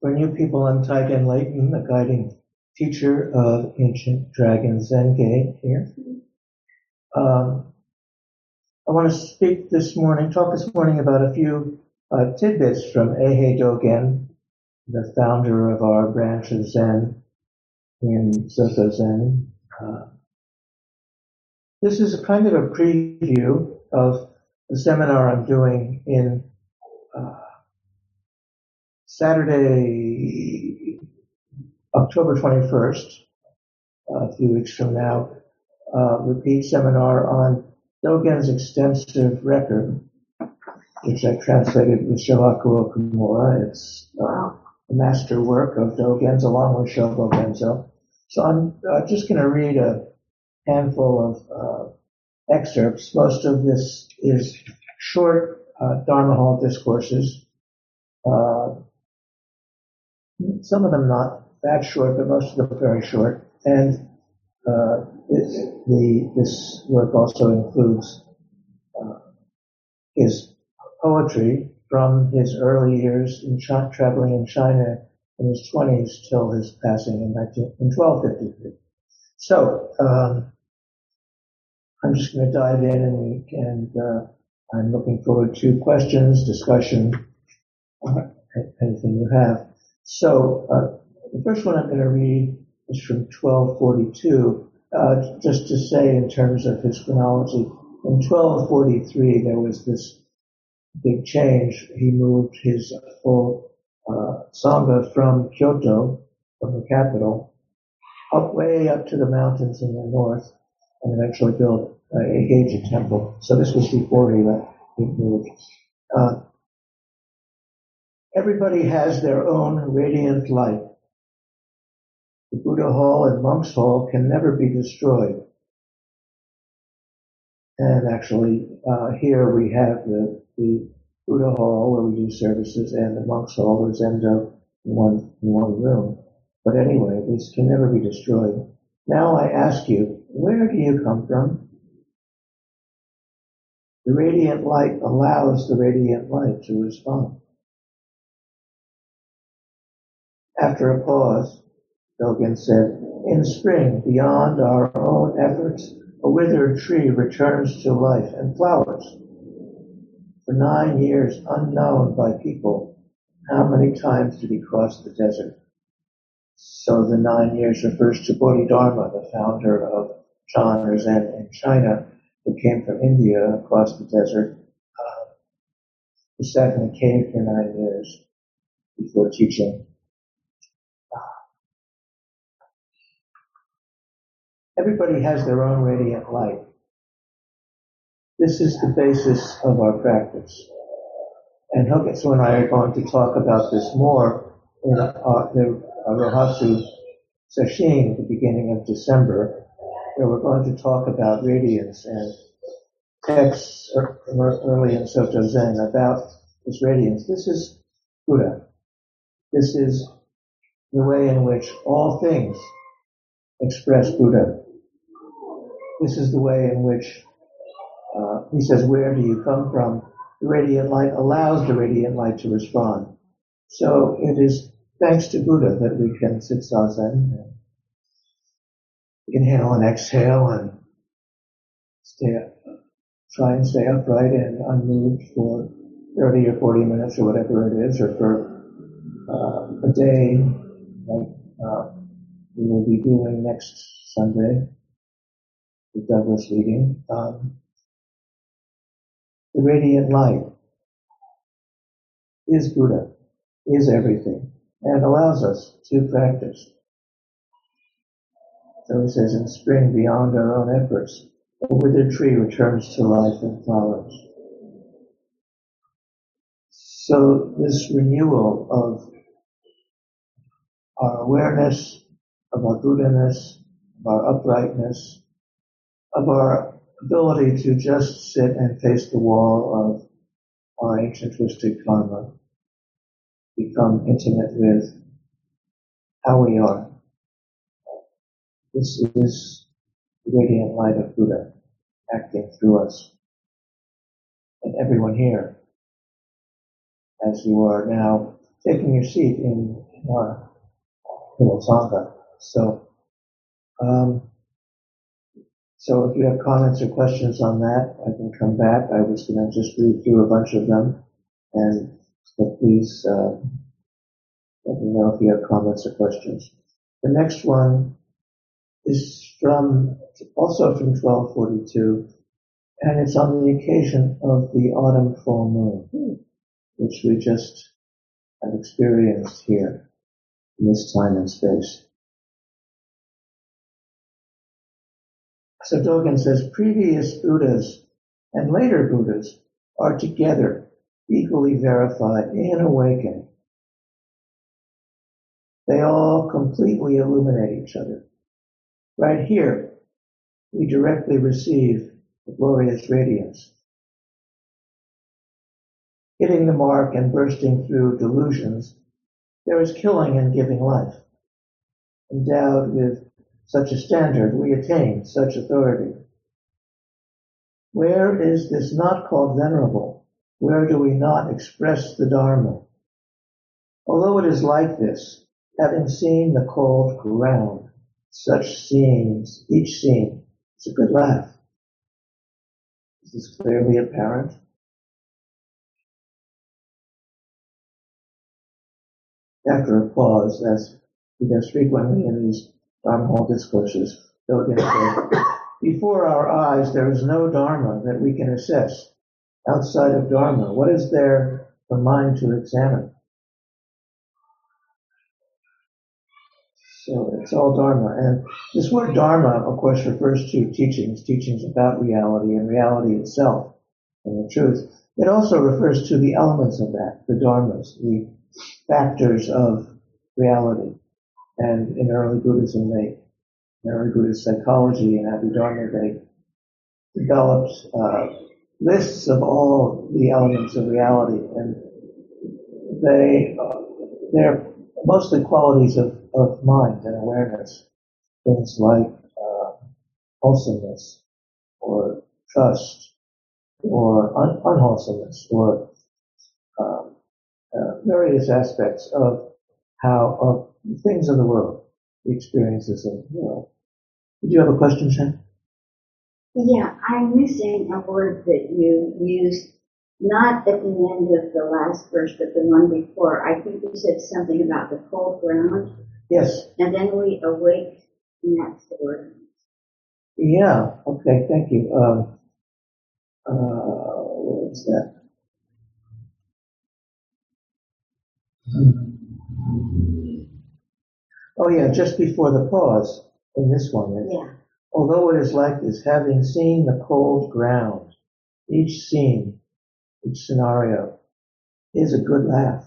For new people, I'm Taigen Leighton, the guiding teacher of Ancient Dragon Zen Gate here. Um, I want to speak this morning, talk this morning about a few uh, tidbits from Eihei Dogen, the founder of our branch of Zen in Soto Zen. Uh, this is a kind of a preview of the seminar I'm doing in Saturday, October 21st, a few weeks from now, uh, repeat seminar on Dogen's extensive record, which I translated with Shohaku Okumura. It's uh, a master work of Dogen's along with Shobogenzo. So I'm uh, just going to read a handful of uh, excerpts. Most of this is short uh, Dharma Hall discourses. Some of them not that short, but most of them very short. And uh, the, this work also includes uh, his poetry from his early years in traveling in China in his 20s till his passing in, 19, in 1253. So um, I'm just going to dive in and, and uh, I'm looking forward to questions, discussion, uh, anything you have. So uh, the first one I'm going to read is from 1242. Uh, just to say in terms of his chronology, in 1243 there was this big change. He moved his full uh, sangha from Kyoto, from the capital, up way up to the mountains in the north, and eventually built Eiheiji temple. So this was before he left. He moved. Uh, everybody has their own radiant light. The Buddha Hall and Monk's Hall can never be destroyed. And actually, uh, here we have the, the Buddha Hall where we do services and the Monk's Hall where Zendo in one, in one room. But anyway, this can never be destroyed. Now I ask you, where do you come from? The radiant light allows the radiant light to respond. After a pause, Dogen said, in spring, beyond our own efforts, a withered tree returns to life and flowers. For nine years, unknown by people, how many times did he cross the desert? So the nine years refers to Bodhidharma, the founder of Chan or Zen in China, who came from India across the desert. Uh, he sat in a cave for nine years before teaching. Everybody has their own radiant light. This is the basis of our practice. And Hogetsu and I are going to talk about this more in uh, the uh, Rohatsu Sesshin at the beginning of December where we're going to talk about radiance and texts early in Soto Zen about this radiance. This is Buddha. This is the way in which all things express Buddha. This is the way in which uh, he says, where do you come from? The radiant light allows the radiant light to respond. So it is thanks to Buddha that we can sit zazen and inhale and exhale and stay try and stay upright and unmoved for 30 or 40 minutes or whatever it is, or for uh, a day like uh, we will be doing next Sunday with Douglas reading, Um, the radiant light is Buddha, is everything, and allows us to practice. So he says, in spring, beyond our own efforts, a withered tree returns to life and flowers. So this renewal of our awareness of our Buddha-ness, of our uprightness, of our ability to just sit and face the wall of our ancient twisted karma, become intimate with how we are. This is the radiant light of Buddha acting through us. And everyone here, as you are now taking your seat in, our little Sangha. So, um, so if you have comments or questions on that, I can come back. I was going to just read through a bunch of them, and so please uh, let me know if you have comments or questions. The next one is from also from 1242, and it's on the occasion of the autumn full moon, which we just have experienced here in this time and space. So Dogen says previous Buddhas and later Buddhas are together equally verified and awakened. They all completely illuminate each other. Right here, we directly receive the glorious radiance. Hitting the mark and bursting through delusions, there is killing and giving life. Endowed with such a standard, we attain such authority. Where is this not called venerable? Where do we not express the Dharma? Although it is like this, having seen the cold ground, such scenes, each scene is a good laugh. Is this clearly apparent? After a pause, as he does frequently in these Dharma discourses, before our eyes there is no Dharma that we can assess. Outside of Dharma, what is there for mind to examine? So it's all Dharma. And this word Dharma, of course, refers to teachings, teachings about reality and reality itself and the truth. It also refers to the elements of that, the Dharmas, the factors of reality. And in early Buddhism, they, in early Buddhist psychology and Abhidharma, they developed uh, lists of all the elements of reality, and they uh, they're mostly qualities of of mind and awareness, things like uh, wholesomeness or trust or un- unwholesomeness or um, uh, various aspects of how of things in the world, the experiences of the world. Did you have a question, Shen? Yeah, I'm missing a word that you used, not at the end of the last verse, but the one before. I think you said something about the cold ground. Yes. And then we awake, and that's the word. Yeah. Okay. Thank you. Um, uh, what is that? Oh yeah, just before the pause in this one. Yeah. Although it is like this, having seen the cold ground, each scene, each scenario is a good laugh.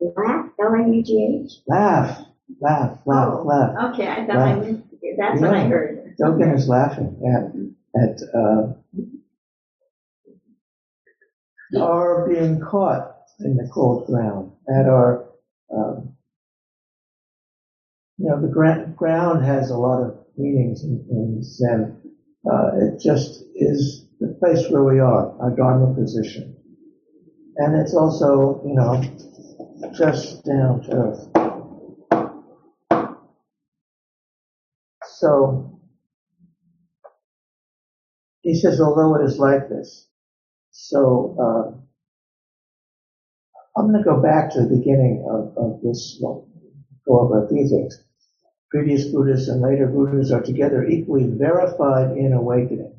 Laugh? L-A-U-G-H? Laugh. Laugh, laugh, oh, laugh. Okay, I thought laugh. I missed it. That's yeah. what I heard. Dogen is laughing at, at uh, our being caught in the cold ground, at our, um, you know, the gra- ground has a lot of meanings in, in Zen. Uh, it just is the place where we are, our Dharma position. And it's also, you know, just down to earth. So he says, although it is like this. So uh, I'm going to go back to the beginning of, of this, well, go over a few things. Previous Buddhists and later Buddhists are together equally verified in awakening.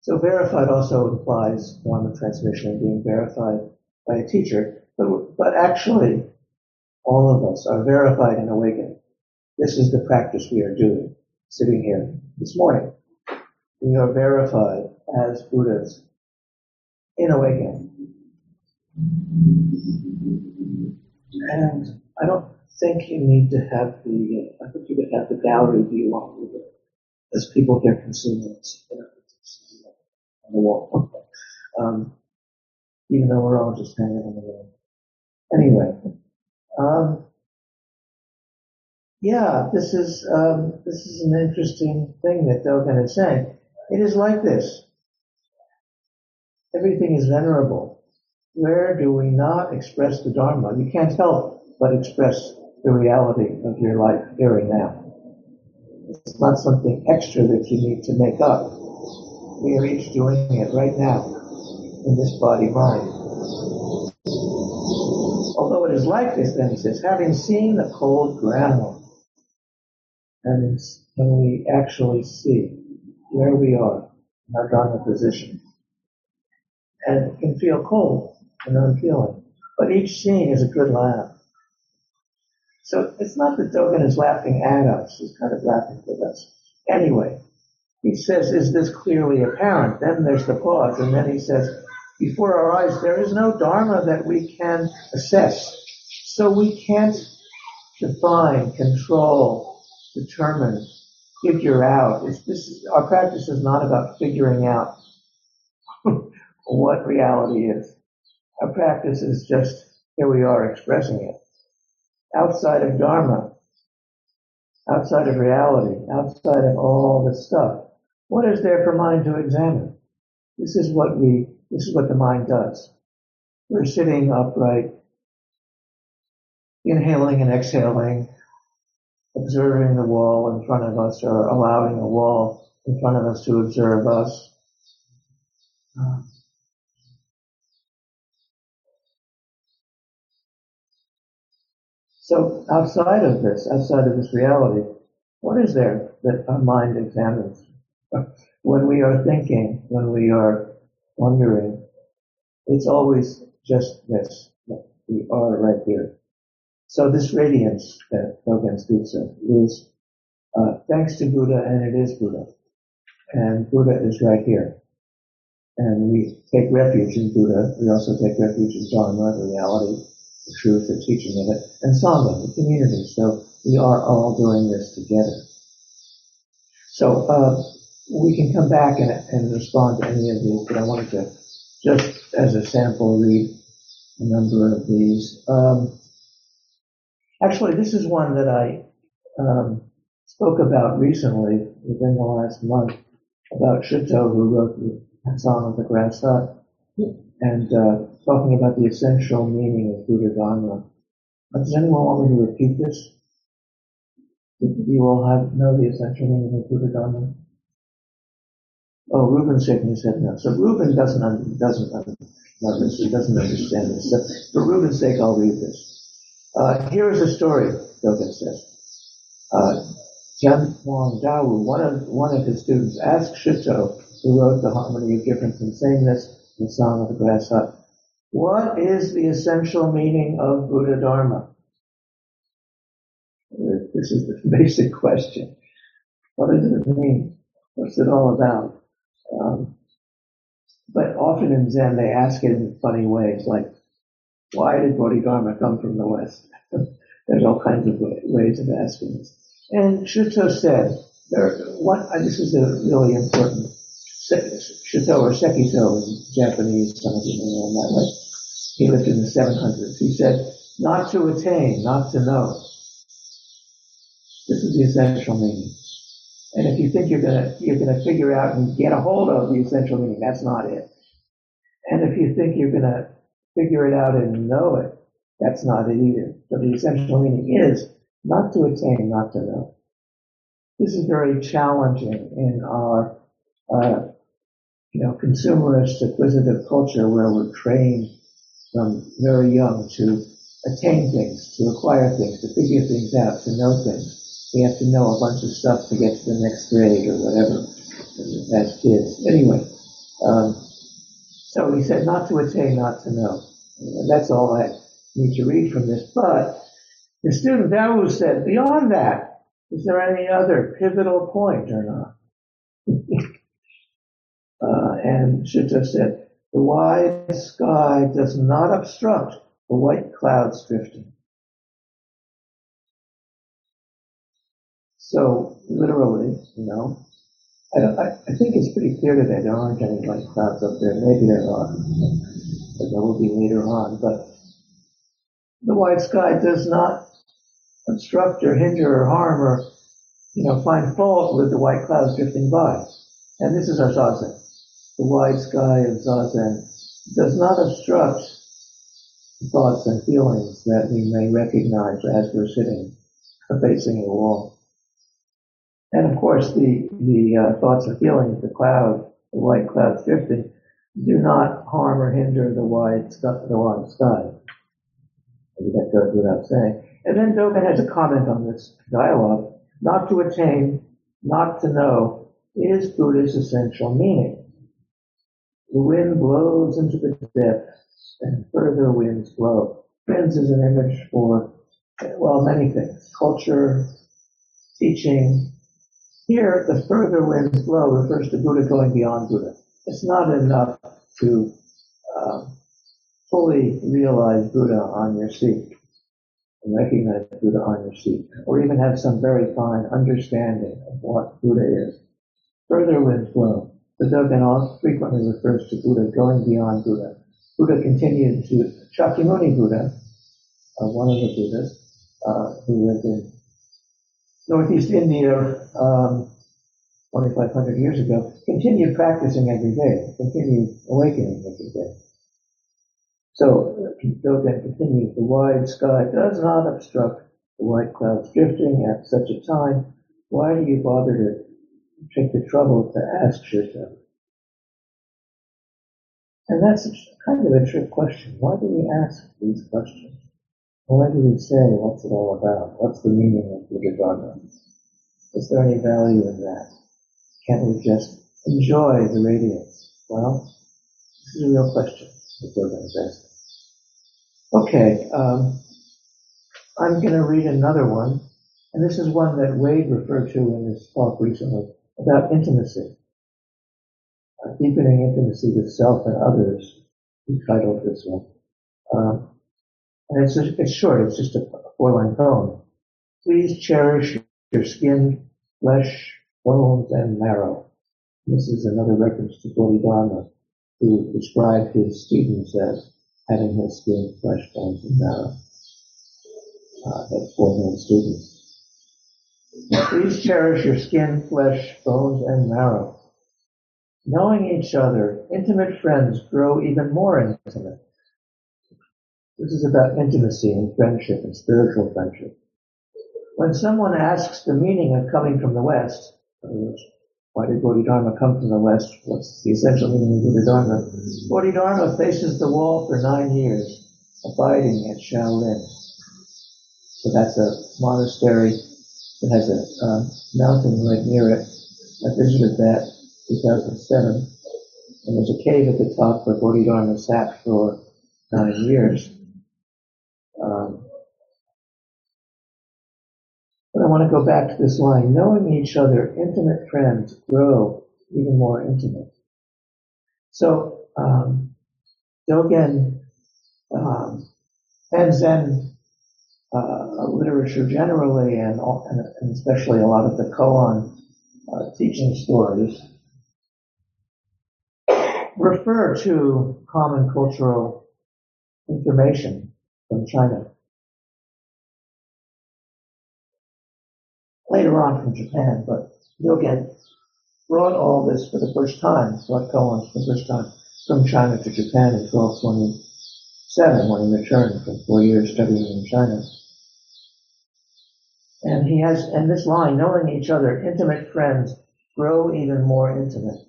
So verified also implies form of transmission being verified by a teacher, but, but actually all of us are verified in awakening. This is the practice we are doing sitting here this morning. We are verified as Buddhas in awakening. And I don't think you need to have the, uh, I think you could have the gallery view on it as people get consumers you on the wall. Um, even though we're all just hanging on the wall. Anyway, um, yeah, this is um, this is an interesting thing that Dogen is saying. It is like this. Everything is venerable. Where do we not express the Dharma? You can't help but express the reality of your life here and now. It's not something extra that you need to make up. We are each doing it right now in this body mind. Although it is like this, then he says, having seen the cold ground, and when we actually see where we are in our Dharma position, and it can feel cold and unfeeling, but each scene is a good laugh. So it's not that Dogen is laughing at us, he's kind of laughing with us. Anyway, he says, is this clearly apparent? Then there's the pause, and then he says, before our eyes, there is no Dharma that we can assess. So we can't define, control, determine, figure out. It's, this is, our practice is not about figuring out what reality is. Our practice is just, here we are expressing it outside of Dharma, outside of reality, outside of all this stuff. What is there for mind to examine? This is what we, this is what the mind does. We're sitting upright, inhaling and exhaling, observing the wall in front of us or allowing the wall in front of us to observe us. So outside of this, outside of this reality, what is there that our mind examines? When we are thinking, when we are wondering, it's always just this. We are right here. So this radiance that Dogen of is uh, thanks to Buddha, and it is Buddha. And Buddha is right here. And we take refuge in Buddha. We also take refuge in Dharma, the reality the truth, the teaching of it, and Sangha, the community. So we are all doing this together. So uh, we can come back and, and respond to any of these, but I wanted to just as a sample read a number of these. Um, actually, this is one that I um, spoke about recently within the last month about Shitou, who wrote the Song of the Grass Hut and uh, talking about the essential meaning of Buddha Dharma. Does anyone want me to repeat this? You all have know the essential meaning of Buddha Dharma? Oh, Reuben shaking his head no. So Reuben doesn't doesn't know this. He doesn't understand this. So for Reuben's sake, I'll read this. Uh, here is a story. Dogen says. Uh, Dawu, one of one of his students, asked Shitou, who wrote the Harmony of Difference and Sameness, the Song of the Grass Hut. What is the essential meaning of Buddha Dharma? This is the basic question. What does it mean? What's it all about? Um, but often in Zen they ask it in funny ways, like, why did Bodhidharma come from the West? There's all kinds of ways of asking this. And Shitou said, there, what, this is really important Shitou or Sekito in Japanese, some of you may know that, way. He lived in the 700s. He said, not to attain, not to know. This is the essential meaning. And if you think you're gonna, you're gonna figure out and get a hold of the essential meaning, that's not it. And if you think you're gonna figure it out and know it, that's not it either. So the essential meaning is not to attain, not to know. This is very challenging in our uh, you know, consumerist, acquisitive culture where we're trained from very young to attain things, to acquire things, to figure things out, to know things. We have to know a bunch of stuff to get to the next grade or whatever as kids. Anyway, um, so he said not to attain, not to know. And that's all I need to read from this. But the student Dawu said, beyond that, is there any other pivotal point or not? And Shitou said, the wide sky does not obstruct the white clouds drifting. So literally, you know, I, I, I think it's pretty clear today there aren't any white clouds up there. Maybe there are, but there will be later on. But the white sky does not obstruct or hinder or harm or, you know, find fault with the white clouds drifting by. And this is our zazen. The wide sky of zazen does not obstruct thoughts and feelings that we may recognize as we're sitting facing the wall. And of course, the, the uh, thoughts and feelings, the cloud, the white clouds drifting, do not harm or hinder the wide sky. The wide sky. That goes without saying. And then Dogen has a comment on this dialogue. Not to attain, not to know, is Buddha's essential meaning. The wind blows into the depths, and further winds blow. Winds is an image for, well, many things. Culture, teaching, here, the further winds blow refers to Buddha going beyond Buddha. It's not enough to uh, fully realize Buddha on your seat and recognize Buddha on your seat, or even have some very fine understanding of what Buddha is. Further winds blow. The Dogen also frequently refers to Buddha going beyond Buddha. Buddha continued to Shakyamuni Buddha, uh, one of the Buddhas, uh, who lived in Northeast India um, 2,500 years ago, continued practicing every day, continued awakening every day. So Dogen continues, the wide sky does not obstruct the white clouds drifting at such a time. Why do you bother to take the trouble to ask yourself? And that's kind of a trick question. Why do we ask these questions? Why do we say, what's it all about? What's the meaning of Buddha Dharma? Is there any value in that? Can't we just enjoy the radiance? Well, this is a real question that we're going to ask. Okay, um, I'm going to read another one, and this is one that Wade referred to in his talk recently about intimacy. Uh, deepening intimacy with self and others, he titled this one. Um, and it's, it's short, it's just a four-line poem. Please cherish your skin, flesh, bones, and marrow. This is another reference to Bodhidharma, who described his students as having his skin, flesh, bones, and marrow. Uh, that's four known students. Please cherish your skin, flesh, bones, and marrow. Knowing each other, intimate friends grow even more intimate. This is about intimacy and friendship and spiritual friendship. When someone asks the meaning of coming from the West, why did Bodhidharma come from the West? What's the essential meaning of Bodhidharma? Bodhidharma faces the wall for nine years, abiding at Shaolin. So that's a monastery that has a um, mountain right near it. I visited that 2007, and there's a cave at the top where Bodhidharma sat for nine years. Um, but I want to go back to this line. Knowing each other, intimate friends grow even more intimate. So, um, Dogen, um, and Zen uh, literature generally, and, and, especially a lot of the koan uh, teaching stories, refer to common cultural information from China. Later on from Japan, but Dogen brought all this for the first time, brought koans for the first time from China to Japan in 1227 when he returned from four years studying in China. And he has, and this line, knowing each other, intimate friends grow even more intimate.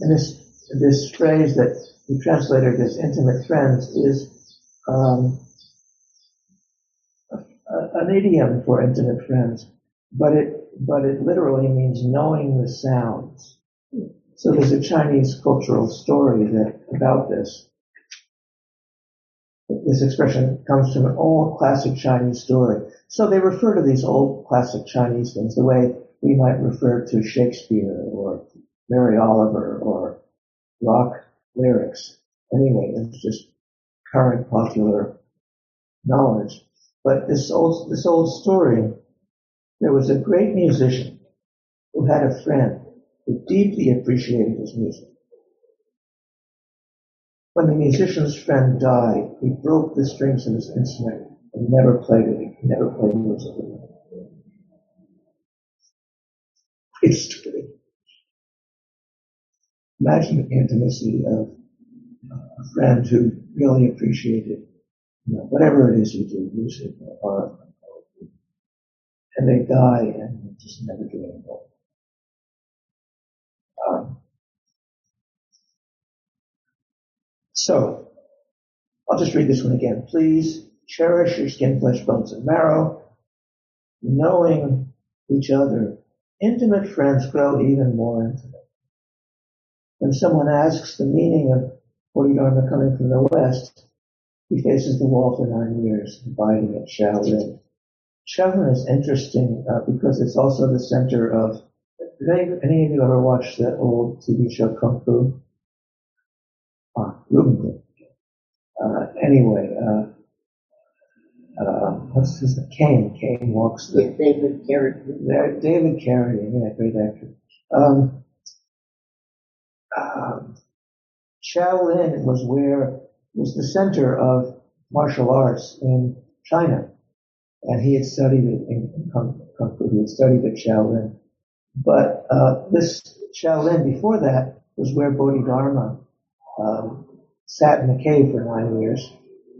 And this, this phrase that he translated as intimate friends is um, a, an idiom for intimate friends, but it but it literally means knowing the sounds. So there's a Chinese cultural story that about this. This expression comes from an old classic Chinese story. So they refer to these old classic Chinese things the way we might refer to Shakespeare or Mary Oliver or rock lyrics. Anyway, it's just current popular knowledge. But this old, this old story There was a great musician who had a friend who deeply appreciated his music. When the musician's friend died, he broke the strings of his instrument and never played it. He never played music again. Story. Imagine the intimacy of a friend who really appreciated you know, whatever it is you do, music or art, or poetry, and they die and just never do anymore. Um, so, I'll just read this one again. Please cherish your skin, flesh, bones, and marrow. Knowing each other, intimate friends grow even more intimate. When someone asks the meaning of Bodhidharma coming from the West, he faces the wall for nine years, abiding at Shaolin. Shaolin is interesting uh, because it's also the center of. Did any, of you ever watch the old TV show Kung Fu? Ah, uh, anyway, uh, uh, what's his name? Caine. Caine walks the. Yeah, David Carradine. David Carradine, yeah, great actor. Um, um, Shaolin was where was the center of martial arts in China, and he had studied it in, in Kung, Kung Fu. He had studied at Shaolin, but uh, this Shaolin before that was where Bodhidharma um, sat in the cave for nine years,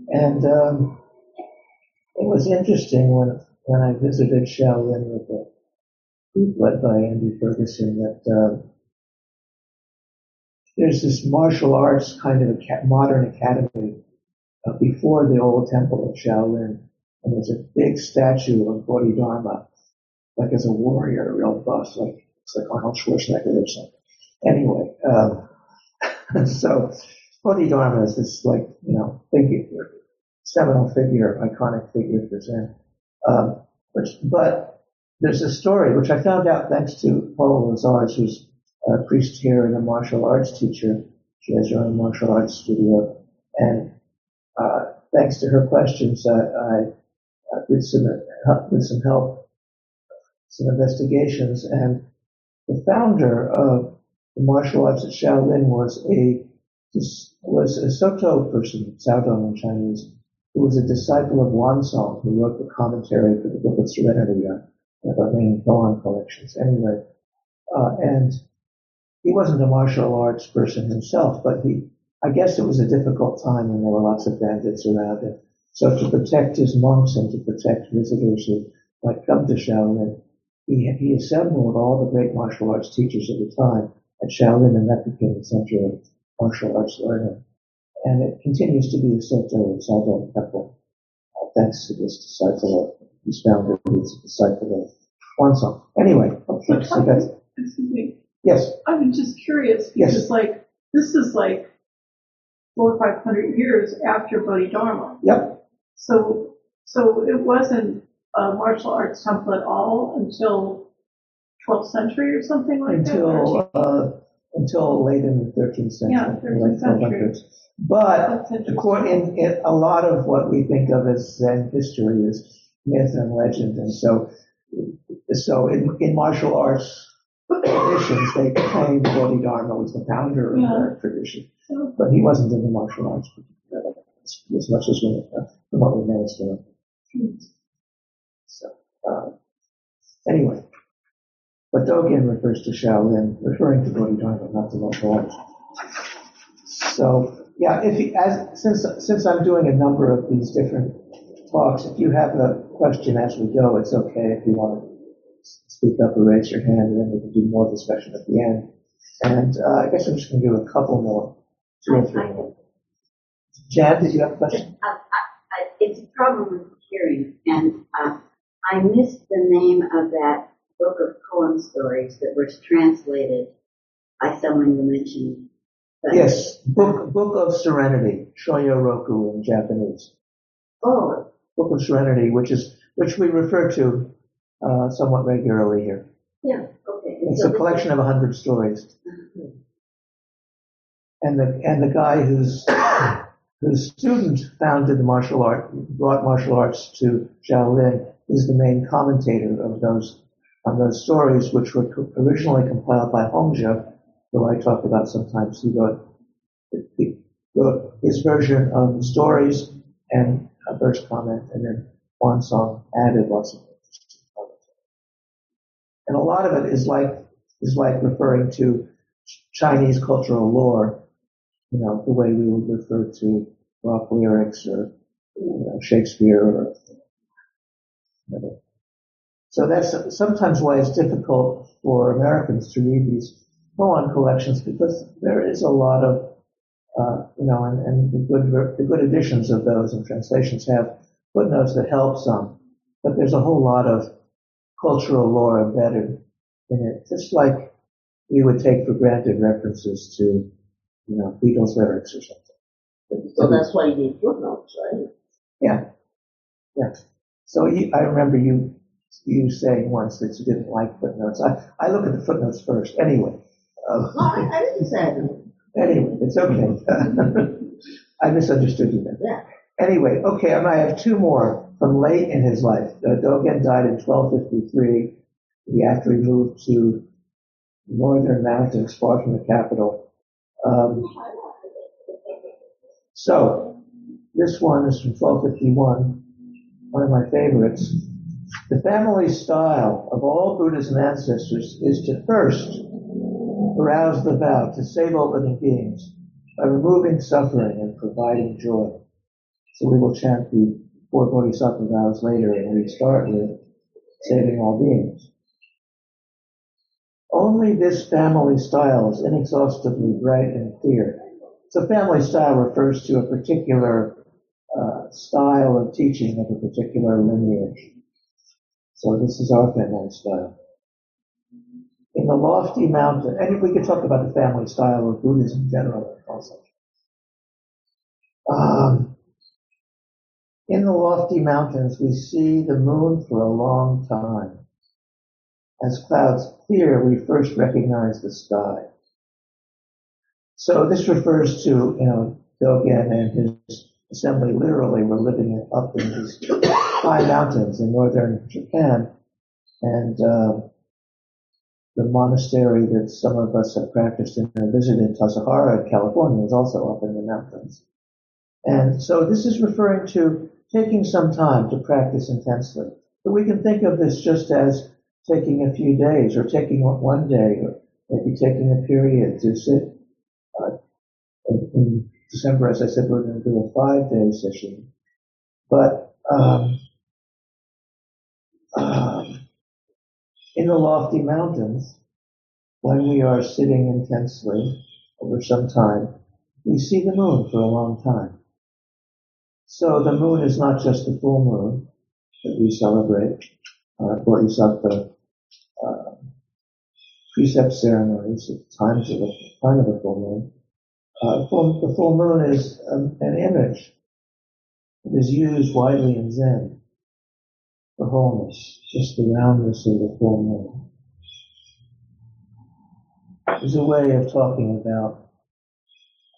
and um, it was interesting when when I visited Shaolin with a group led by Andy Ferguson that. Um, there's this martial arts kind of a modern academy uh, before the old temple of Shaolin, and there's a big statue of Bodhidharma, like as a warrior, a real bust, like it's like Arnold Schwarzenegger or something. Anyway, um, so Bodhidharma is this like you know figure, seminal figure, iconic figure for Zen. Um, which, but there's a story which I found out thanks to Paula Lazars, who's a priest here and a martial arts teacher. She has her own martial arts studio. And uh, thanks to her questions, uh, I uh, did some did some help, some investigations, and the founder of the martial arts at Shaolin was a was a Soto person, Dong in Chinese, who was a disciple of Wansong, who wrote the commentary for the Book of Serenity, the main koan collections. Anyway, uh, and he wasn't a martial arts person himself, but he, I guess it was a difficult time and there were lots of bandits around him. So to protect his monks and to protect visitors who might come to Shaolin, he, he assembled all the great martial arts teachers of the time at Shaolin and that became the center of martial arts learning. And it continues to be the center of Shaolin Temple, uh, thanks to this disciple of, who's founder, who's a disciple of Wansong. Anyway, okay, so that's, Excuse me. yes. I'm just curious Yes. because like this is like four or five hundred years after Bodhidharma. Yep. So so it wasn't a martial arts temple at all until 12th century or something like that. until uh, until late in the 13th century, Yeah, 13th century. 1200s. But that. That's interesting. according, in, in a lot of what we think of as Zen history is myth and legend, and so so in, in martial arts traditions, they claim Bodhidharma was the founder of Yeah. their tradition, but he wasn't in the martial arts as, much as we, uh, from what we know. So uh, anyway. But Dogen refers to Shaolin, referring to Bodhidharma, not to martial. So, yeah, if you, as, since, since I'm doing a number of these different talks, if you have a question as we go, it's okay if you want to speak up or raise your hand, and then we can do more discussion at the end. And uh, I guess I'm just going to do a couple more, two or three more. Jan, did you have a question? Uh, I, I, it's a problem with hearing, and uh, I missed the name of that book of koan stories that was translated by someone you mentioned. Yes, Book, Book of Serenity, Shoyo Roku in Japanese. Oh, Book of Serenity, which is, which we refer to uh, somewhat regularly here. yeah, okay. It's So a collection of a hundred stories. And the, and the guy whose, whose student founded the martial art, brought martial arts to Shaolin is the main commentator of those those stories, which were originally compiled by Hongzhi, who I talk about sometimes. He wrote, wrote his version of the stories and a verse comment, and then Wansong added lots of and a lot of it is like is like referring to Chinese cultural lore, you know, the way we would refer to rock lyrics or you know, Shakespeare or whatever. So that's sometimes why it's difficult for Americans to read these poem collections because there is a lot of, uh, you know, and, and the good the good editions of those and translations have footnotes that help some, but there's a whole lot of cultural lore embedded in it, just like we would take for granted references to, you know, Beatles lyrics or something. So that's why you need footnotes, right? Yeah. Yeah. So you, I remember you you saying once that you didn't like footnotes. I, I look at the footnotes first. Anyway. Uh, no, I, I, didn't say I didn't. Anyway, it's okay. I misunderstood you then. Yeah. Anyway, okay, and I have two more from late in his life. Uh, Dogen died in 1253 after he moved to northern mountains far from the capital. Um, so, this one is from 1251, one of my favorites. The family style of all Buddhist ancestors is to first arouse the vow to save all living beings by removing suffering and providing joy. So we will chant the four bodhisattva vows later and we start with saving all beings. Only this family style is inexhaustibly bright and clear. So family style refers to a particular uh, style of teaching of a particular lineage. So this is our family style. In the lofty mountain, and we could talk about the family style of Buddhism generally also. Um, in the lofty mountains, we see the moon for a long time. As clouds clear, we first recognize the sky. So this refers to, you know, Dogen and his assembly literally were living up in these high mountains in northern Japan. And uh, the monastery that some of us have practiced in and visited, in Tassajara, California, is also up in the mountains. And so this is referring to taking some time to practice intensely. But we can think of this just as taking a few days or taking one day or maybe taking a period to sit. Uh, in, December, as I said, we're going to do a five day session. But um, um, in the lofty mountains, when we are sitting intensely over some time, we see the moon for a long time. So the moon is not just the full moon that we celebrate, our Bodhisattva uh, precept ceremonies at times of the time of the full moon. Uh, full, the full moon is um, an image. It is used widely in Zen for wholeness, just the roundness of the full moon. Is a way of talking about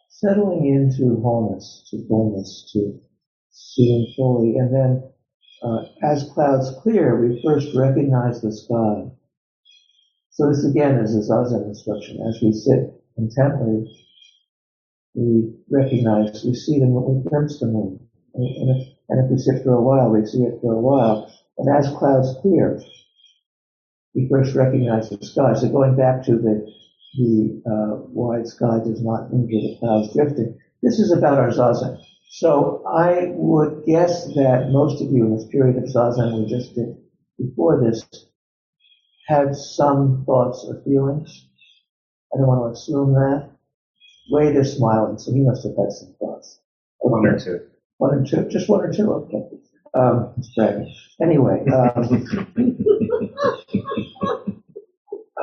settling into wholeness, to fullness, to seeing fully, and then uh, as clouds clear, we first recognize the sky. So this again is a zazen instruction. As we sit intently, we recognize, we see the moon, we glimpse the moon. And if, and if we sit for a while, we see it for a while. And as clouds clear, we first recognize the sky. So going back to the, the uh, wide sky does not injure the clouds drifting. This is about our zazen. So I would guess that most of you in this period of zazen we just did before this had some thoughts or feelings. I don't want to assume that. Wade is smiling, so he must have had some thoughts. Okay. One or two. One or two, just one or two. Okay. Um. Anyway, um,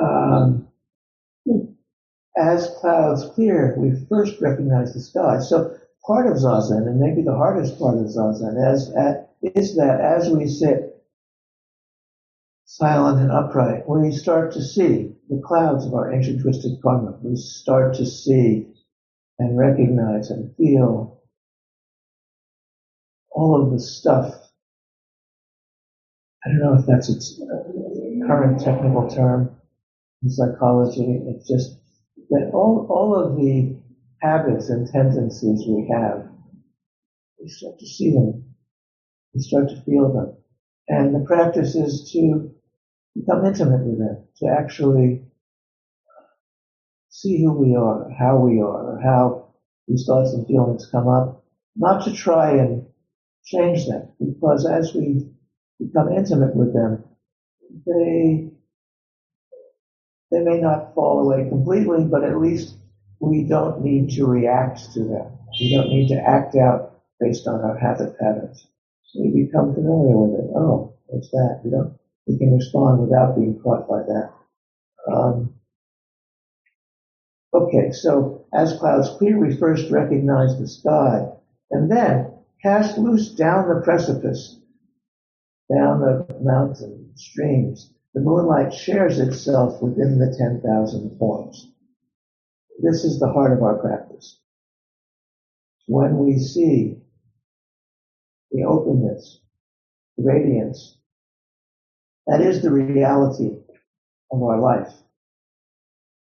um, as clouds clear, we first recognize the sky. So part of zazen, and maybe the hardest part of zazen, as, is that as we sit silent and upright, we start to see the clouds of our ancient twisted karma. We start to see and recognize and feel all of the stuff I don't know if that's its current technical term in psychology. It's just that all, all of the habits and tendencies we have, we start to see them. We start to feel them. And the practice is to become intimate with them, to actually see who we are, how we are, how these thoughts and feelings come up, not to try and change them, because as we become intimate with them, they they may not fall away completely, but at least we don't need to react to them. We don't need to act out based on our habit patterns. We become familiar with it. Oh, what's that? We don't. We can respond without being caught by that. Um, okay, so as clouds clear, we first recognize the sky, and then cast loose down the precipice, down the mountain streams. The moonlight shares itself within the 10,000 forms. This is the heart of our practice. When we see the openness, the radiance, that is the reality of our life,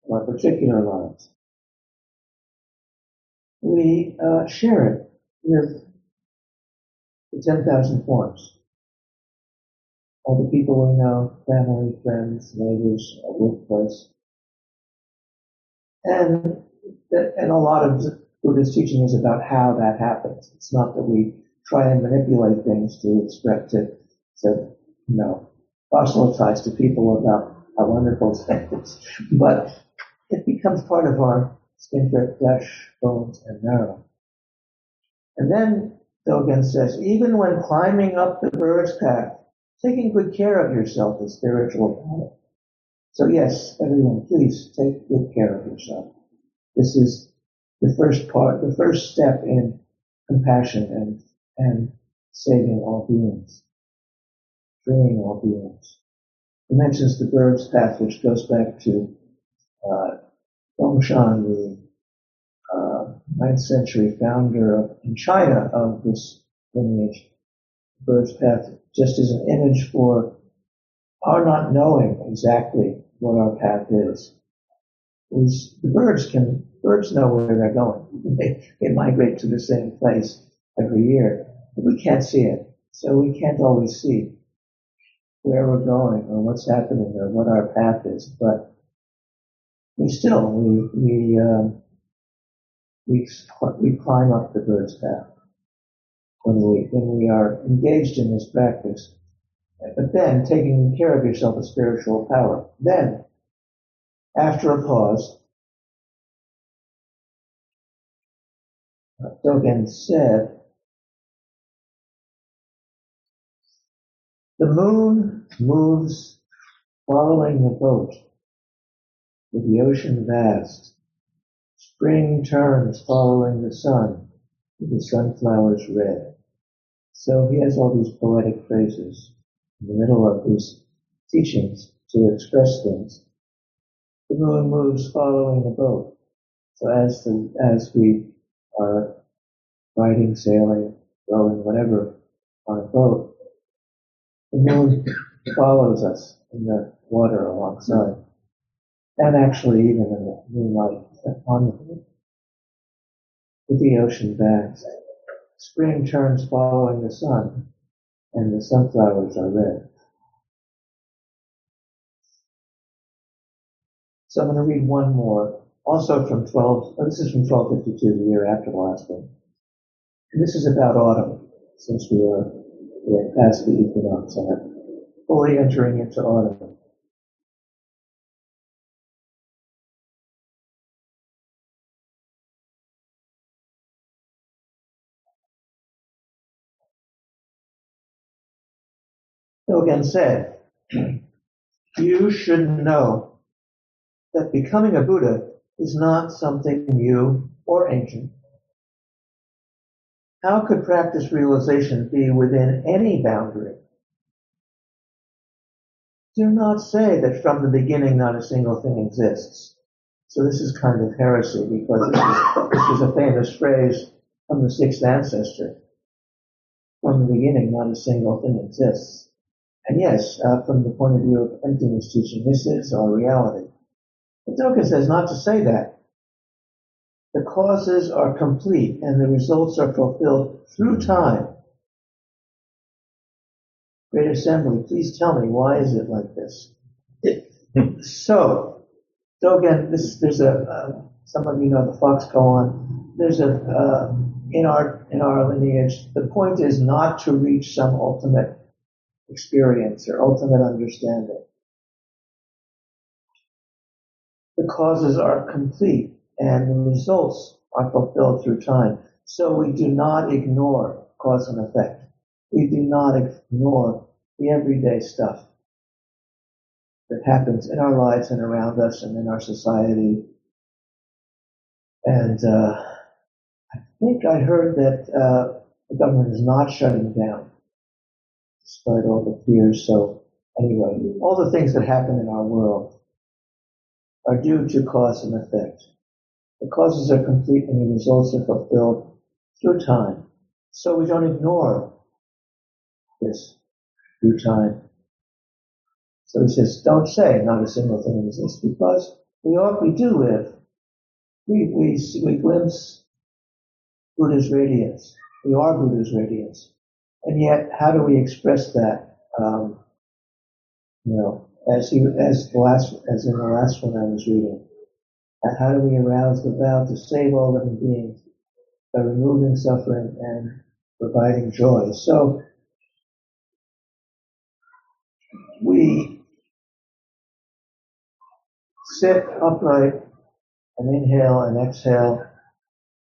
of our particular lives. We uh, share it with the 10,000 forms. All the people we know, family, friends, neighbors, workplace. And, and a lot of Buddhist teaching is about how that happens. It's not that we try and manipulate things to express to, to you know, proselytize to people about how wonderful is. But it becomes part of our skin, flesh, bones, and marrow. And then Dogen says, even when climbing up the bird's path, taking good care of yourself is spiritual power. So yes, everyone, please take good care of yourself. This is the first part, the first step in compassion and, and saving all beings, freeing all beings. He mentions the bird's path, which goes back to uh, Dongshan, the ninth century founder of, in China of this lineage, bird's path, just as an image for our not knowing exactly what our path is. is the birds can birds know where they're going. They, they migrate to the same place every year, but we can't see it, so we can't always see where we're going or what's happening or what our path is. But we still we we um, we we climb up the bird's path when we when we are engaged in this practice. But then taking care of yourself with spiritual power. Then, after a pause, Dogen said, the moon moves following the boat with the ocean vast. Spring turns following the sun the sunflowers red. So he has all these poetic phrases in the middle of his teachings to express things. The moon moves following the boat. So as the, as we are riding, sailing, rowing, whatever, on a boat, the moon follows us in the water alongside. And actually even in the moonlight With the ocean vast. Spring turns following the sun, and the sunflowers are red. So I'm going to read one more, also from 12, oh, this is from 1252, the year after the last one. And this is about autumn, since we are we're past the equinox and fully entering into autumn. Dogen said, you should know that becoming a Buddha is not something new or ancient. How could practice realization be within any boundary? Do not say that from the beginning not a single thing exists. So this is kind of heresy because this is a famous phrase from the sixth ancestor. From the beginning not a single thing exists. And yes, uh, from the point of view of emptiness teaching, this is our reality. But Dogen says not to say that. The causes are complete and the results are fulfilled through time. Great Assembly, please tell me, why is it like this? so, Dogen, this, there's a, uh, some of you know the Fox koan. There's a, uh, in our, in our lineage, the point is not to reach some ultimate experience or ultimate understanding. The causes are complete and the results are fulfilled through time. So we do not ignore cause and effect. We do not ignore the everyday stuff that happens in our lives and around us and in our society. And uh, I think I heard that uh, the government is not shutting down despite all the fears. So anyway, all the things that happen in our world are due to cause and effect. The causes are complete and the results are fulfilled through time. So we don't ignore this through time. So he says, don't say not a single thing exists because we are, we do live. We, we, we glimpse Buddha's radiance. We are Buddha's radiance. And yet, how do we express that? Um, you know, as he, as the last, as in the last one I was reading, how do we arouse the vow to save all living beings by removing suffering and providing joy? So, we sit upright and inhale and exhale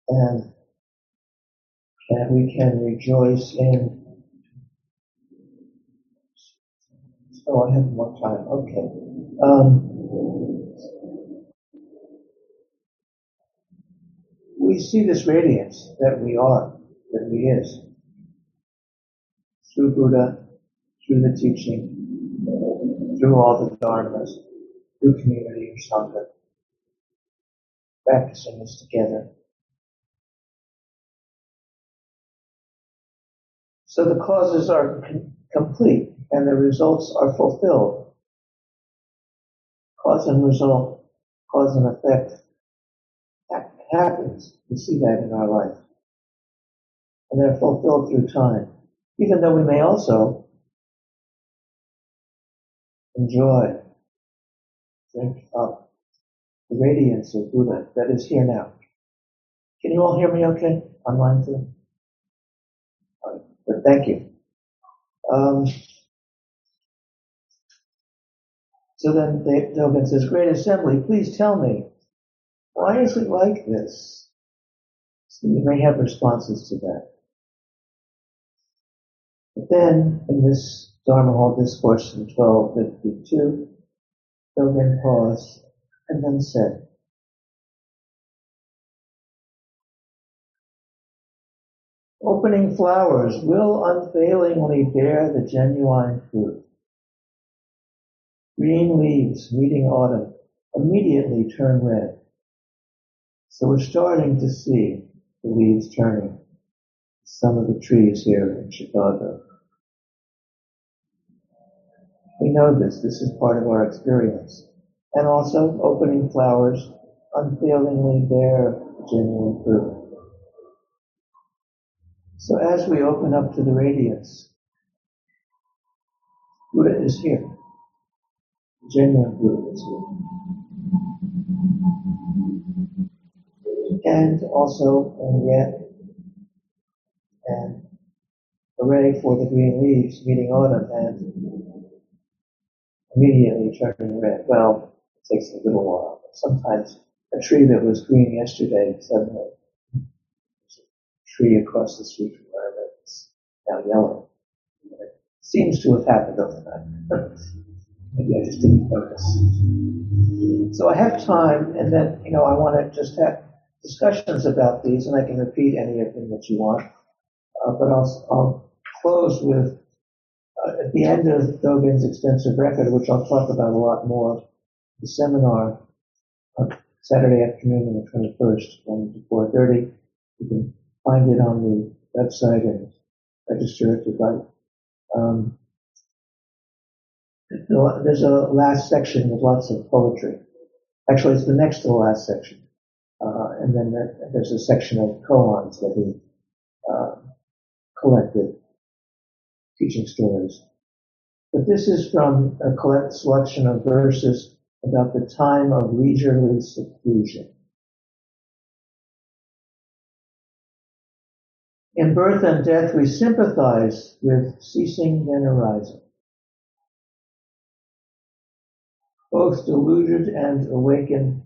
and and we can rejoice in Oh, I have more time. Okay. Um, we see this radiance that we are, that we is, through Buddha, through the teaching, through all the dharmas, through community or sangha, practicing this together. So the causes are com- complete and the results are fulfilled. Cause and result, cause and effect happens. We see that in our life. And they're fulfilled through time. Even though we may also enjoy, drink up the radiance of Buddha that is here now. Can you all hear me okay? Online too? Right. But thank you. Um, so then Dogen says, Great Assembly, please tell me, why is it like this? So you may have responses to that. But then, in this Dharma Hall discourse in 1252, Dogen paused and then said, Opening flowers will unfailingly bear the genuine fruit. Green leaves meeting autumn immediately turn red. So we're starting to see the leaves turning. Some of the trees here in Chicago. We know this. This is part of our experience. And also opening flowers unfailingly bear genuine fruit. So as we open up to the radiance, Buddha is here goodness. And also, uh, and yet, and hooray for the green leaves meeting autumn and immediately turning red. Well, it takes a little while. Sometimes a tree that was green yesterday suddenly a tree across the street from where I live is now yellow. It seems to have happened overnight. Maybe I just didn't focus. So I have time, and then, you know, I want to just have discussions about these, and I can repeat any of them that you want. Uh, but I'll, I'll close with, uh, at the end of Dogen's extensive record, which I'll talk about a lot more, the seminar on Saturday afternoon on the 21st from 4.30. You can find it on the website and register if you'd like. Um, there's a last section with lots of poetry. Actually, it's the next to the last section. Uh, and then there- there's a section of koans that he uh, collected, teaching stories. But this is from a collect selection of verses about the time of leisurely seclusion. In birth and death, we sympathize with ceasing then arising. Both deluded and awakened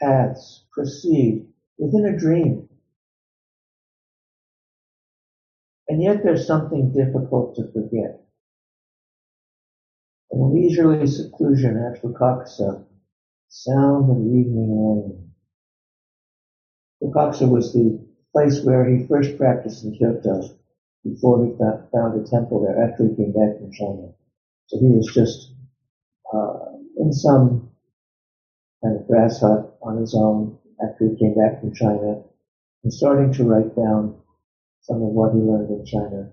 paths proceed within a dream. And yet there's something difficult to forget. In leisurely seclusion at Fukakusa, sound of evening rain. Fukakusa was the place where he first practiced in Kyoto before he found a temple there after he came back from China. So he was just uh, in some kind of grass hut on his own after he came back from China and starting to write down some of what he learned in China.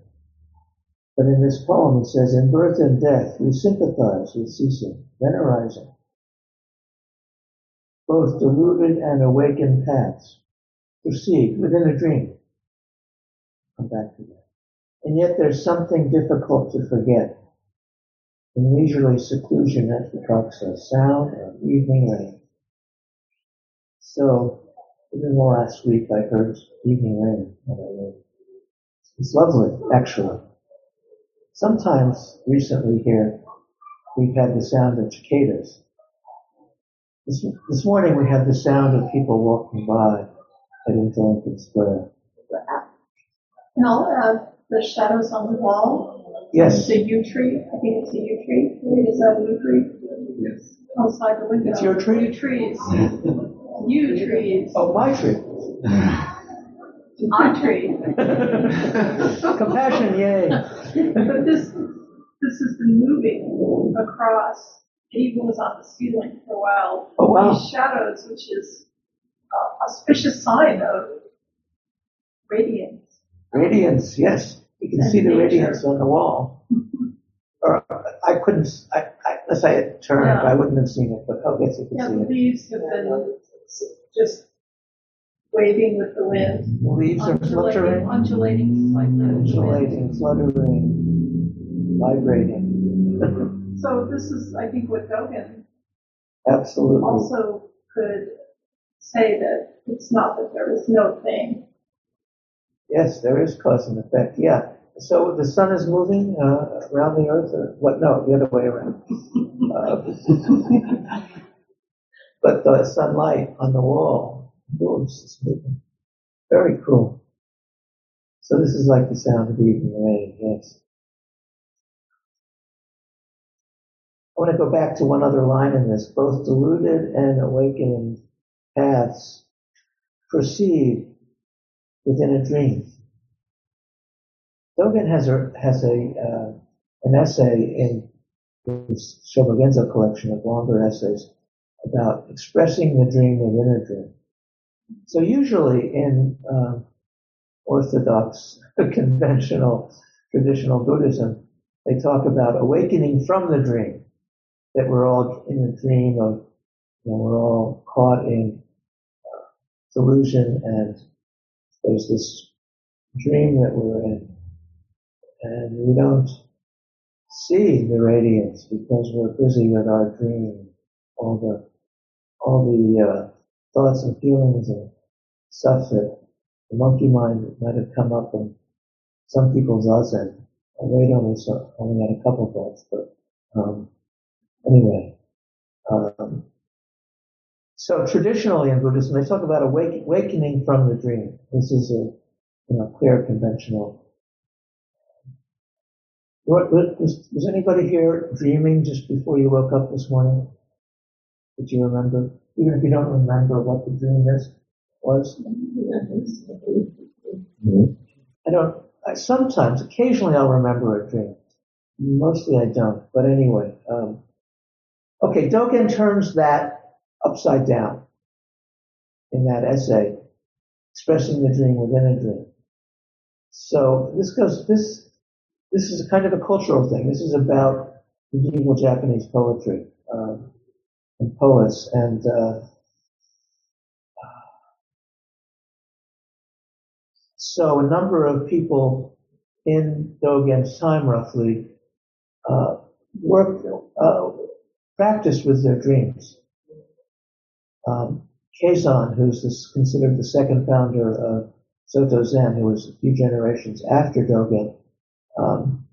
But in this poem it says, in birth and death we sympathize with ceasing, then arising. Both deluded and awakened paths proceed within a dream. Come back to that. And yet there's something difficult to forget. In leisurely seclusion at the Fukakusa, sound of evening rain. So, within the last week I heard evening rain. It's lovely, actually. Sometimes recently here, we've had the sound of cicadas. This, this morning we had the sound of people walking by at Interlincoln Square. I'll add uh, the shadows on the wall. Yes, It's a yew tree. I think it's a yew tree. Is that a yew tree? Yes. Outside the window. It's your tree? Yew trees. Yew trees. oh, my tree. My tree. Compassion, yay. But this, this has been moving across. It even was on the ceiling for a while. Oh, wow. These shadows, which is a auspicious sign of radiance. Radiance, yes. You can see the radiance on the wall. Or I couldn't, I, I, unless I had turned, Yeah. I wouldn't have seen it, but oh, I guess you Yeah, can the see it. leaves have been just waving with the wind. The leaves are fluttering, undulating slightly. with the wind. undulating, fluttering, vibrating. So this is, I think, what Dogen Absolutely. also could say that it's not that there is no thing. Yes, there is cause and effect, yeah. So the sun is moving uh, around the earth, or what? No, the other way around. Uh, but the sunlight on the wall moves, it's moving. Very cool. So this is like the sound of evening rain, yes. I want to go back to one other line in this. Both deluded and awakened paths proceed within a dream. Dogen has a has a uh, an essay in his Shobogenzo collection of longer essays about expressing the dream within a dream. So usually in uh, Orthodox, conventional, traditional Buddhism, they talk about awakening from the dream. That we're all in a dream of, you know, we're all caught in uh, delusion and there's this dream that we're in and we don't see the radiance because we're busy with our dream, all the all the uh, thoughts and feelings and stuff that the monkey mind might have come up in some people's zazen. I Wade only saw, only had a couple thoughts, but um, anyway. Um, so traditionally in Buddhism, they talk about awakening from the dream. This is a you know clear conventional what, what, was, was anybody here dreaming just before you woke up this morning? Did you remember? Even if you don't remember what the dream is, was? I don't, I, sometimes, occasionally I'll remember a dream. Mostly I don't, but anyway. Um, okay, Dogen turns that upside down in that essay, expressing the dream within a dream. So this goes, this this is a kind of a cultural thing. This is about medieval Japanese poetry um, and poets, and uh, so a number of people in Dogen's time, roughly, uh, worked, uh, practiced with their dreams. Um, Keizan, who's this, considered the second founder of Soto Zen, who was a few generations after Dogen, um,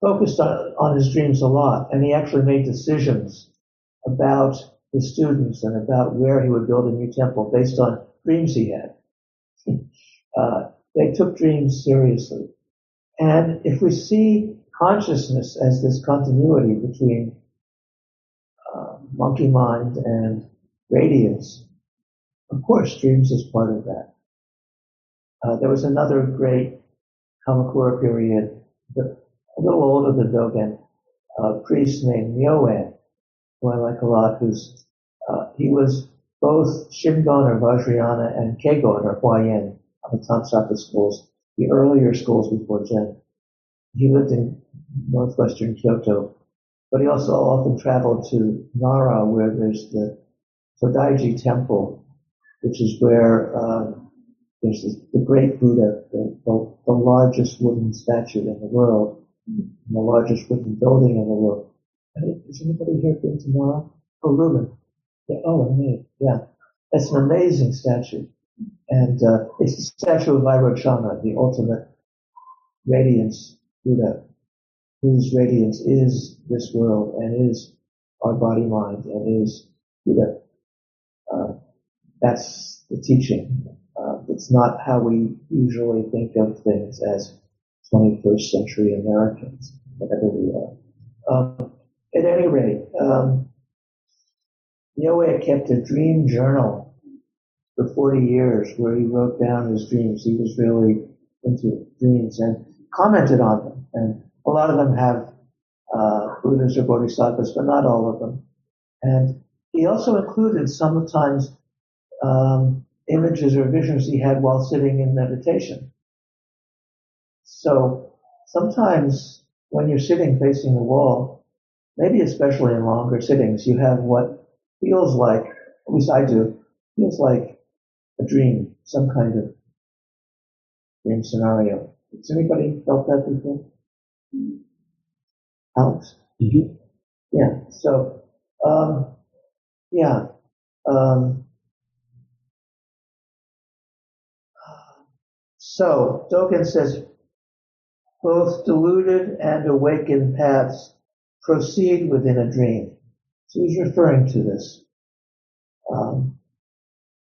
focused on, on his dreams a lot, and he actually made decisions about his students and about where he would build a new temple based on dreams he had. uh, they took dreams seriously. And if we see consciousness as this continuity between uh, monkey mind and radiance, of course, dreams is part of that. Uh, there was another great Kamakura period, a little older than Dogen, a priest named Myoe, who I like a lot, who's, uh, he was both Shingon or Vajrayana and Kegon or Huayan on the Tansaka schools, the earlier schools before Zen. He lived in northwestern Kyoto, but he also often traveled to Nara where there's the Todaiji temple, which is where uh, there's the, the great Buddha, the, the, the, largest wooden statue in the world, and the largest wooden building in the world. Is anybody here been to Nara? Oh, Ruben. Yeah, oh, me. Yeah. It's an amazing statue. And uh, it's the statue of Vairochana, the ultimate radiance Buddha, whose radiance is this world and is our body mind and is Buddha. Uh, that's the teaching. It's not how we usually think of things as 21st century Americans, whatever we are. Um, at any rate, um, Myoe kept a dream journal for 40 years where he wrote down his dreams. He was really into dreams and commented on them. And a lot of them have uh, Buddhas or Bodhisattvas, but not all of them. And he also included sometimes um, images or visions he had while sitting in meditation. So sometimes when you're sitting facing the wall, maybe especially in longer sittings, you have what feels like, at least I do, feels like a dream, some kind of dream scenario. Has anybody felt that before? Alex? Mm-hmm. Yeah. So, um, yeah. Um, so Dogen says both deluded and awakened paths proceed within a dream. So he's referring to this. Um,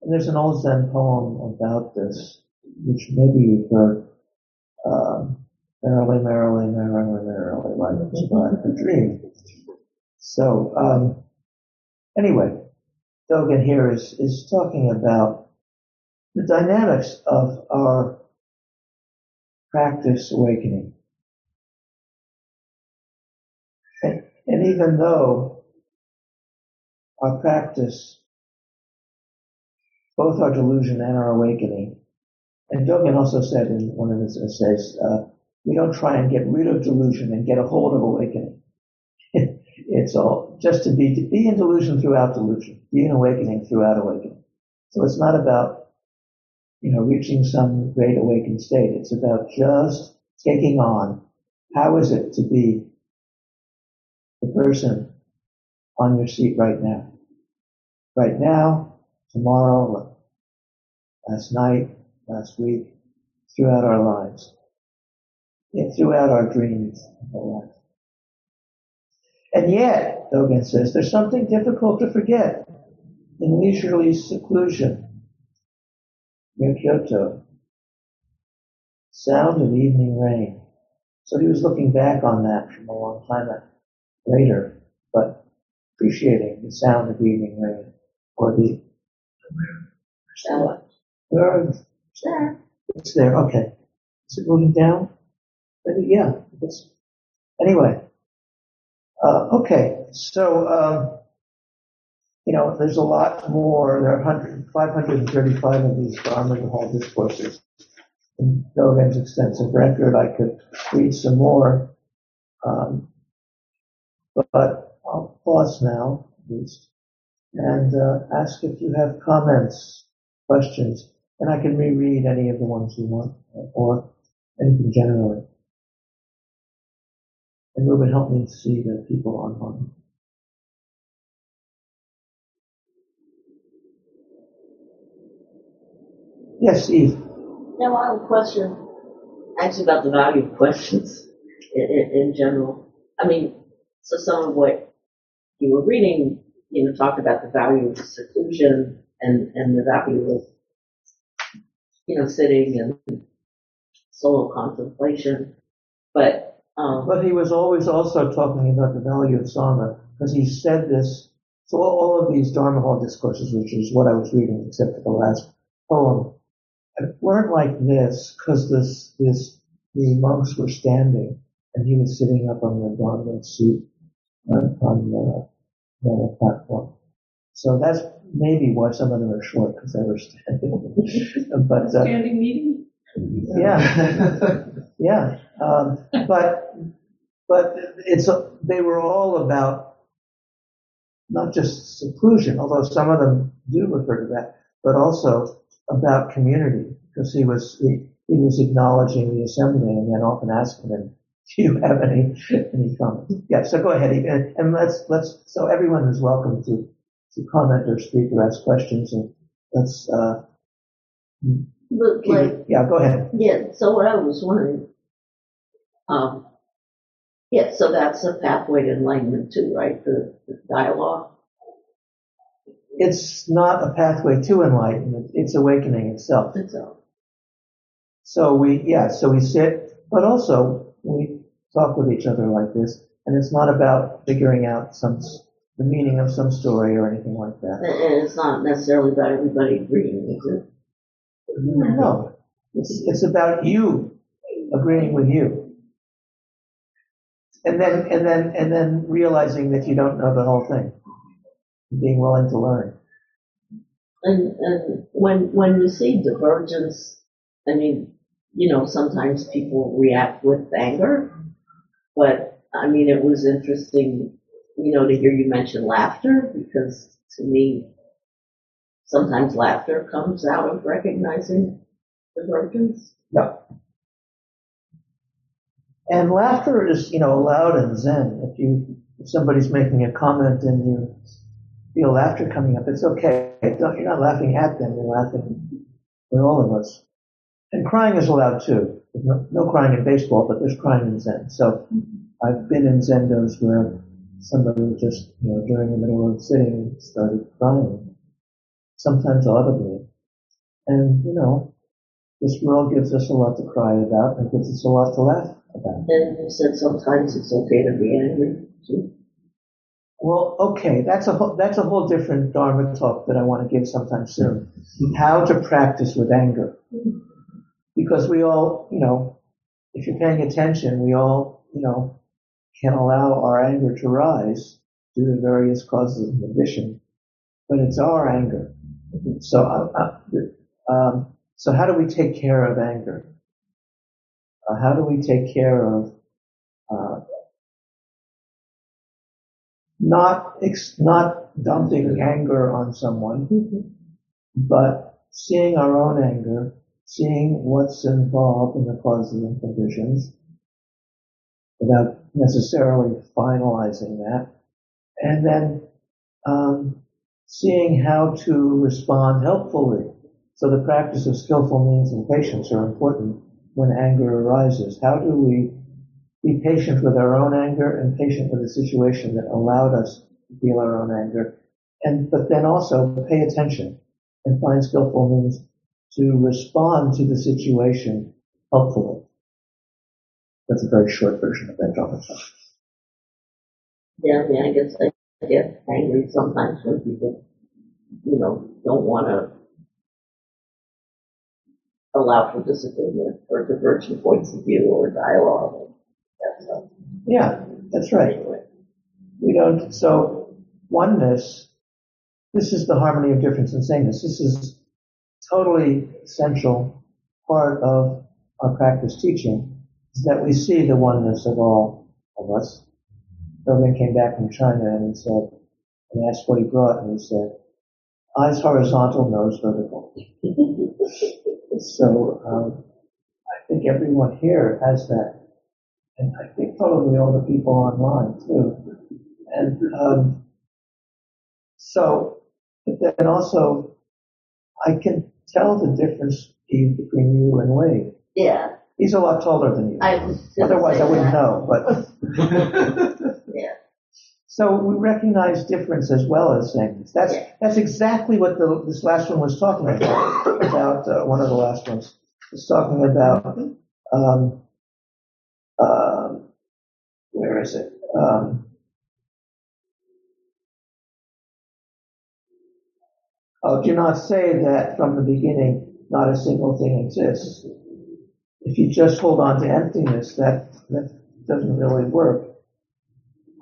and there's an old Zen poem about this, which maybe you've heard. Um, merrily, merrily, merrily, merrily, like it's a dream. So, um, anyway, Dogen here is, is talking about the dynamics of our practice awakening. And, and even though our practice, both our delusion and our awakening, and Dogen also said in one of his essays, uh, we don't try and get rid of delusion and get a hold of awakening. it's all just to be, to be in delusion throughout delusion, be in awakening throughout awakening. So it's not about you know, reaching some great awakened state. It's about just taking on how is it to be the person on your seat right now? Right now, tomorrow, last night, last week, throughout our lives, yeah, throughout our dreams of our life. And yet, Dogen says, there's something difficult to forget in leisurely seclusion near Kyoto. Sound of evening rain. So he was looking back on that from a long time later, but appreciating the sound of evening rain or the where there. It's there. Okay. Is it moving down? Maybe, yeah. It's, anyway. Uh, okay. So, um, you know, there's a lot more. There are 100, 535 of these Dharma Hall discourses in Dogen's extensive record. I could read some more. Um, But I'll pause now, at least, and uh, ask if you have comments, questions, and I can reread any of the ones you want, or anything generally. And Ruben, help me see the people online. Yes, Steve. Now, I have a question, actually about the value of questions in, in, in general. I mean, so some of what you were reading, you know, talked about the value of seclusion and, and the value of, you know, sitting and solo contemplation. But, um, But he was always also talking about the value of Sangha, because he said this, so all, all of these Dharma Hall discourses, which is what I was reading, except for the last poem, weren't like this, because this, this, the monks were standing, and he was sitting up on the Dharma seat on, on the, the platform. So that's maybe why some of them are short, because they were standing. but, uh, Standing meeting? yeah, yeah. Um, but but it's they were all about not just seclusion, although some of them do refer to that, but also about community, because he was he, he was acknowledging the assembly and then often asking them, "Do you have any any comments?" Yeah. So go ahead and, and let's let's so everyone is welcome to to comment or speak or ask questions and let's uh, look, like, it- yeah. Go ahead. yeah, so what I was wondering, um, yeah, so that's a pathway to enlightenment too, right? The, the dialogue. It's not a pathway to enlightenment, it's awakening itself. All. So we, yeah, so we sit, but also we talk with each other like this, and it's not about figuring out some, the meaning of some story or anything like that. And and it's not necessarily about everybody agreeing with it. No, it's, it's about you agreeing with you. And then, and then, and then realizing that you don't know the whole thing. Being willing to learn. And, and when, when you see divergence, I mean, you know, sometimes people react with anger, but I mean, it was interesting, you know, to hear you mention laughter because to me, sometimes laughter comes out of recognizing divergence. Yeah. And laughter is, you know, allowed in Zen. If you, if somebody's making a comment and you feel laughter coming up, it's okay. You're not laughing at them, you're laughing with all of us. And crying is allowed too. No, no crying in baseball, but there's crying in Zen. So mm-hmm. I've been in Zendos where somebody just, you know, during the middle of the sitting started crying. Sometimes audibly. And, you know, this world gives us a lot to cry about and gives us a lot to laugh about. And you said sometimes it's okay to be angry too. Well, okay, that's a whole, that's a whole different Dharma talk that I want to give sometime soon. How to practice with anger. Because we all, you know, if you're paying attention, we all, you know, can allow our anger to rise due to various causes of condition, but it's our anger. So, uh, uh, um, so how do we take care of anger? Uh, how do we take care of uh, not ex- not dumping anger on someone, but seeing our own anger, seeing what's involved in the causes and conditions, without necessarily finalizing that, and then um, seeing how to respond helpfully. So the practice of skillful means and patience are important when anger arises. How do we be patient with our own anger and patient with the situation that allowed us to feel our own anger. And, but then also pay attention and find skillful means to respond to the situation helpfully. That's a very short version of that drama. Yeah, I I guess I get angry sometimes when people, you know, don't want to allow for disagreement or divergent points of view or dialogue. Yeah, that's right. We don't, so oneness, this is the harmony of difference and sameness. This is totally essential part of our practice teaching is that we see the oneness of all of us Dogen came back from China and he said, and asked what he brought, and he said, eyes horizontal, nose vertical. so um, I think everyone here has that, and I think probably all the people online too. And um, so, but then also, I can tell the difference between you and Wade. Yeah, He's a lot taller than you. I Otherwise, I wouldn't that. know. But Yeah. so we recognize difference as well as sameness. That's Yeah. that's exactly what the, this last one was talking about. About uh, one of the last ones was talking about. Um, um, where is it? Um, oh, do not say that from the beginning not a single thing exists. If you just hold on to emptiness, that that doesn't really work.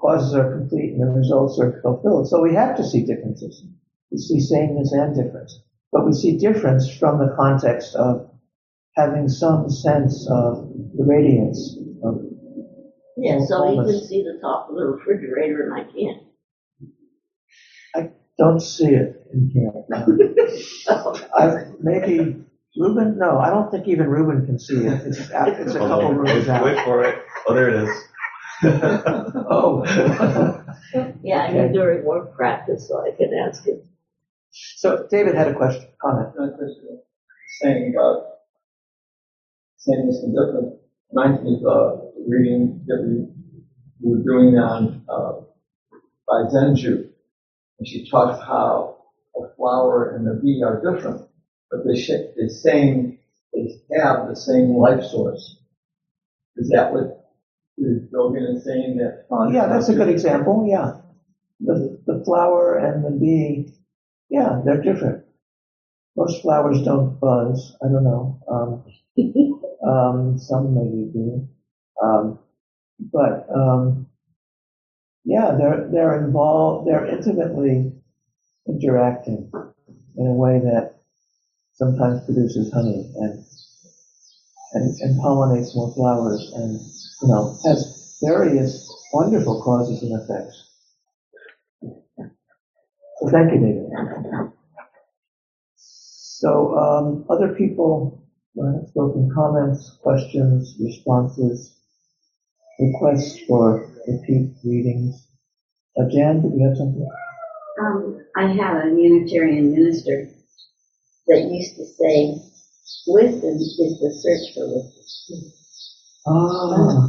Causes are complete and the results are fulfilled. So we have to see differences. We see sameness and difference. But we see difference from the context of having some sense of the radiance Yeah, so you can see the top of the refrigerator and I can't. I don't see it in here. I, maybe Ruben, no, I don't think even Ruben can see it. It's, out- it's a Hold couple on, rooms wait, wait for it. Oh, there it is. Oh. Yeah, I Okay. mean during work practice, so I can ask him. So David had a question, comment. not just saying about saying this and different, reminds me of uh, reading that we, we were doing on, uh, by Zenju. And she talks how a flower and a bee are different, but they share the same, they have the same life source. Is that what is Dogen is saying that? Oh, yeah, that's a good example, yeah. The, the flower and the bee, yeah, they're different. Most flowers don't buzz, I don't know, um, um, some maybe do. Um, but, um, yeah, they're, they're involved, they're intimately interacting in a way that sometimes produces honey and, and, and pollinates more flowers and, you know, has various wonderful causes and effects. So thank you, David. So, um, other people, uh, spoken comments, questions, responses, requests for repeat readings. Uh, Jan, did you have something? Um, I have a Unitarian minister that used to say, wisdom is the search for wisdom. Ah,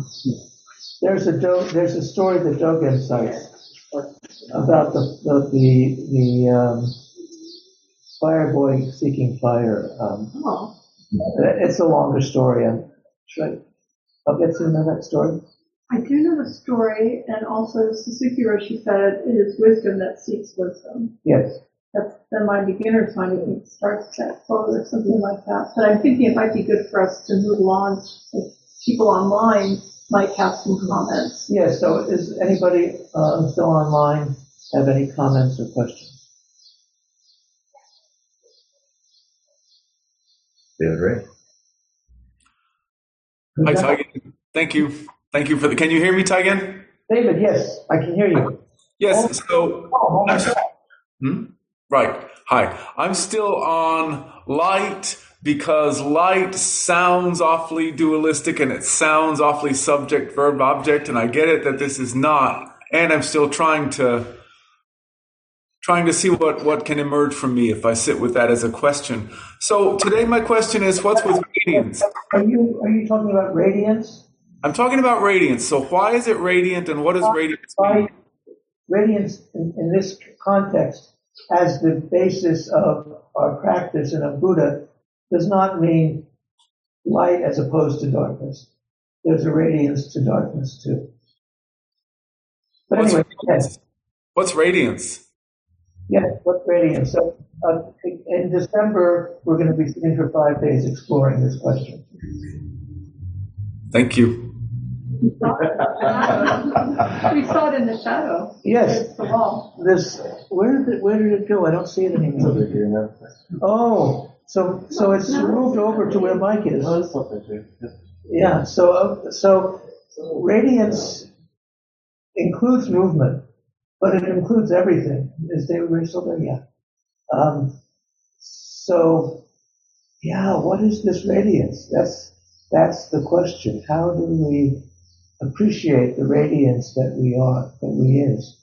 there's a Do, there's a story that Dogen cites about the, the, the, the, um, fire boy seeking fire. Um, Oh, it's a longer story. Should I, I'll get to know that story. I do know the story, and also Suzuki Roshi said it is wisdom that seeks wisdom. Yes. That's been my beginner's mind, I think it starts that quote or something like that. But I'm thinking it might be good for us to move along, if people online might have some comments. Yes, so is anybody, uh, still online have any comments or questions? David Ray. Hi, Taigen. Thank you. Thank you for the. Can you hear me, Taigen? David, yes, I can hear you. Yes. So, Oh, oh hmm? right. Hi. I'm still on light because light sounds awfully dualistic and it sounds awfully subject, verb, object, and I get it that this is not. And I'm still trying to trying to see what what can emerge from me if I sit with that as a question. So today my question is, what's with radiance? Are you, are you talking about radiance? I'm talking about radiance. So why is it radiant and what does radiance Why, mean? radiance in, in this context as the basis of our practice and of Buddha does not mean light as opposed to darkness. There's a radiance to darkness too. But What's anyway, yes, radiance? What's radiance? yes, what's radiance? So, uh, in December, we're going to be sitting for five days exploring this question. Thank you. We saw it in the shadow. We saw it in the shadow. Yes, It's the wall. this, where did it, where did it go? I don't see it anymore. Over here now. Oh, so, so it's moved over to where Mike is. Oh, that's something too. Yeah. Yeah, so, uh, so radiance includes movement, but it includes everything. Is David Ray still there? Yeah. Um, so, yeah, what is this radiance? That's that's the question. How do we appreciate the radiance that we are, that we is?